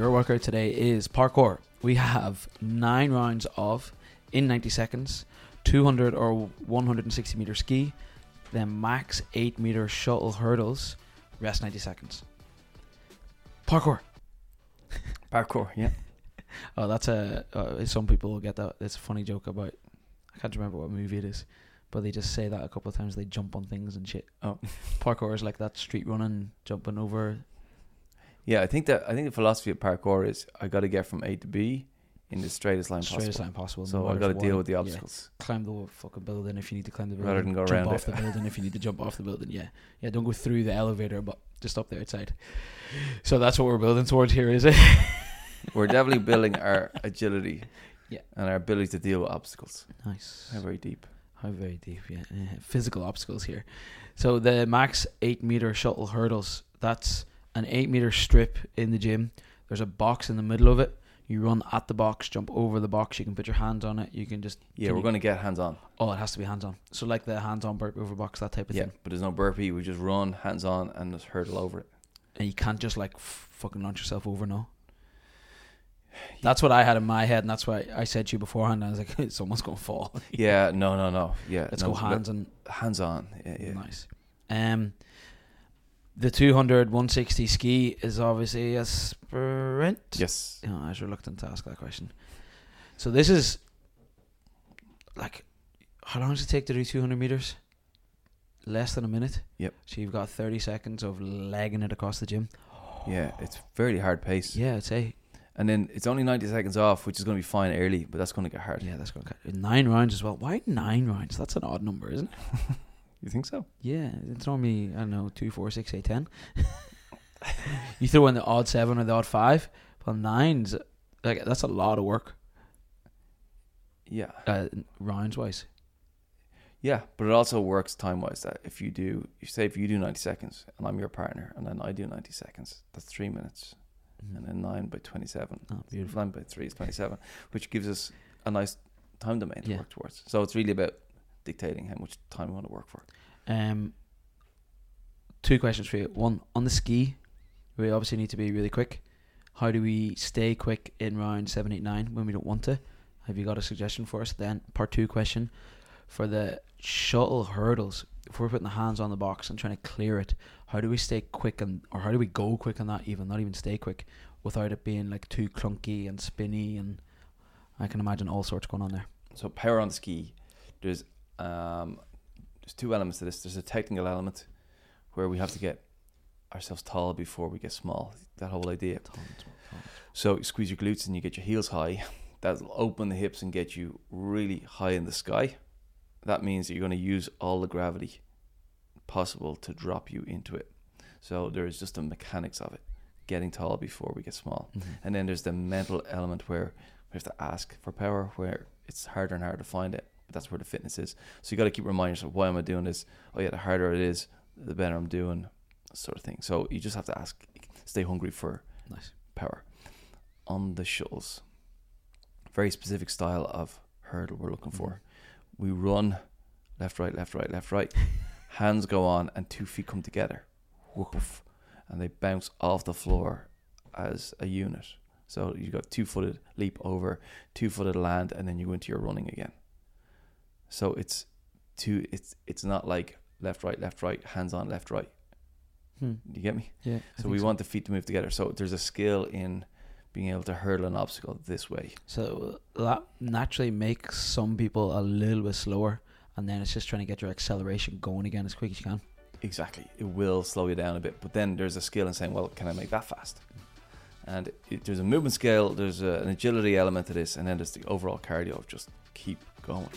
Your workout today is parkour. We have nine rounds of in 90 seconds, 200 or 160 meter ski, then max 8 meter shuttle hurdles, rest 90 seconds. Parkour. Parkour, yeah. Oh, that's a. Uh, some people will get that. It's a funny joke about. I can't remember what movie it is, but they just say that a couple of times. They jump on things and shit. Oh. Parkour is like that street running, jumping over. Yeah, I think that I think the philosophy of parkour is I got to get from A to B in the straightest line straightest possible. line possible. So I got to deal with the yeah. obstacles. climb the fucking building if you need to climb the building. Rather than go jump around off it. the building if you need to jump off the building. Yeah, yeah. Don't go through the elevator, but just up there outside. So that's what we're building towards here, is it? We're definitely building our agility, Yeah. and our ability to deal with obstacles. nice. How very deep. How very deep, yeah. Uh, physical obstacles here. So the max eight meter shuttle hurdles. That's an eight meter strip in the gym. There's a box in the middle of it. You run at the box, jump over the box. You can put your hands on it. You can just Yeah, Can we're you- to get hands on. oh, it has to be hands on. So like the hands on burp over box, that type of Yeah, thing. but there's no burpee. We just run hands on and just hurdle over it. And you can't just like f- fucking launch yourself over. No. That's what I had in my head, and that's why I said to you beforehand. I was like, someone's gonna fall. Yeah, no, no, no. Yeah, Let's no, go hands and hands on. Yeah, yeah. Nice. Um, the 200 160 ski is obviously a sprint. Yes. Yeah, I was reluctant to ask that question. So this is like, how long does it take to do 200 meters? Less than a minute. Yep. So you've got 30 seconds of legging it across the gym. Yeah, it's fairly hard pace. Yeah, I'd say. And then it's only 90 seconds off, which is going to be fine early, but that's going to get hard. Yeah, that's going to nine rounds as well. Why nine rounds? That's an odd number, isn't it? You think so? Yeah, it's normally I don't know two, four, six, eight, ten. you throw in the odd seven or the odd five, well nines like that's a lot of work Yeah. uh, rounds wise. Yeah, but it also works time wise that if you do, you say if you do 90 seconds and I'm your partner and then I do 90 seconds, that's three minutes. And then nine by 27. Oh, beautiful. Nine by three is 27, which gives us a nice time domain to Yeah. work towards. So it's really about dictating how much time we want to work for. Um, two questions for you. One on the ski, we obviously need to be really quick. How do we stay quick in round seven, eight, nine when we don't want to? Have you got a suggestion for us? Then part two question for the shuttle hurdles. If we're putting the hands on the box and trying to clear it, how do we stay quick and or how do we go quick on that even not even stay quick without it being like too clunky and spinny and I can imagine all sorts going on there. So power on the ski, there's um, there's two elements to this. There's a technical element where we have to get ourselves tall before we get small. That whole idea. So you squeeze your glutes and you get your heels high. That'll open the hips and get you really high in the sky. That means that you're going to use all the gravity possible to drop you into it. So there's just the mechanics of it, getting tall before we get small. Mm-hmm. And then there's the mental element where we have to ask for power, where it's harder and harder to find it. That's where the fitness is. So you got to keep reminding yourself, why am I doing this? Oh yeah, the harder it is, the better I'm doing, sort of thing. So you just have to ask, stay hungry for Nice. power. On the shuttles, very specific style of hurdle we're looking for. Mm-hmm. We run left, right, left, right, left, right. Hands go on, and two feet come together, woof, and they bounce off the floor as a unit. So you've got two footed leap over, two footed land, and then you go into your running again. So it's two. It's it's not like left, right, left, right, hands on, left, right. Hmm. You get me? Yeah. So we want the feet to move together. So there's a skill in being able to hurdle an obstacle this way. So that naturally makes some people a little bit slower, and then it's just trying to get your acceleration going again as quick as you can. Exactly. It will slow you down a bit, but then there's a skill in saying, well, can I make that fast? And it, there's a movement scale, there's a, an agility element to this, and then there's the overall cardio of just keep going.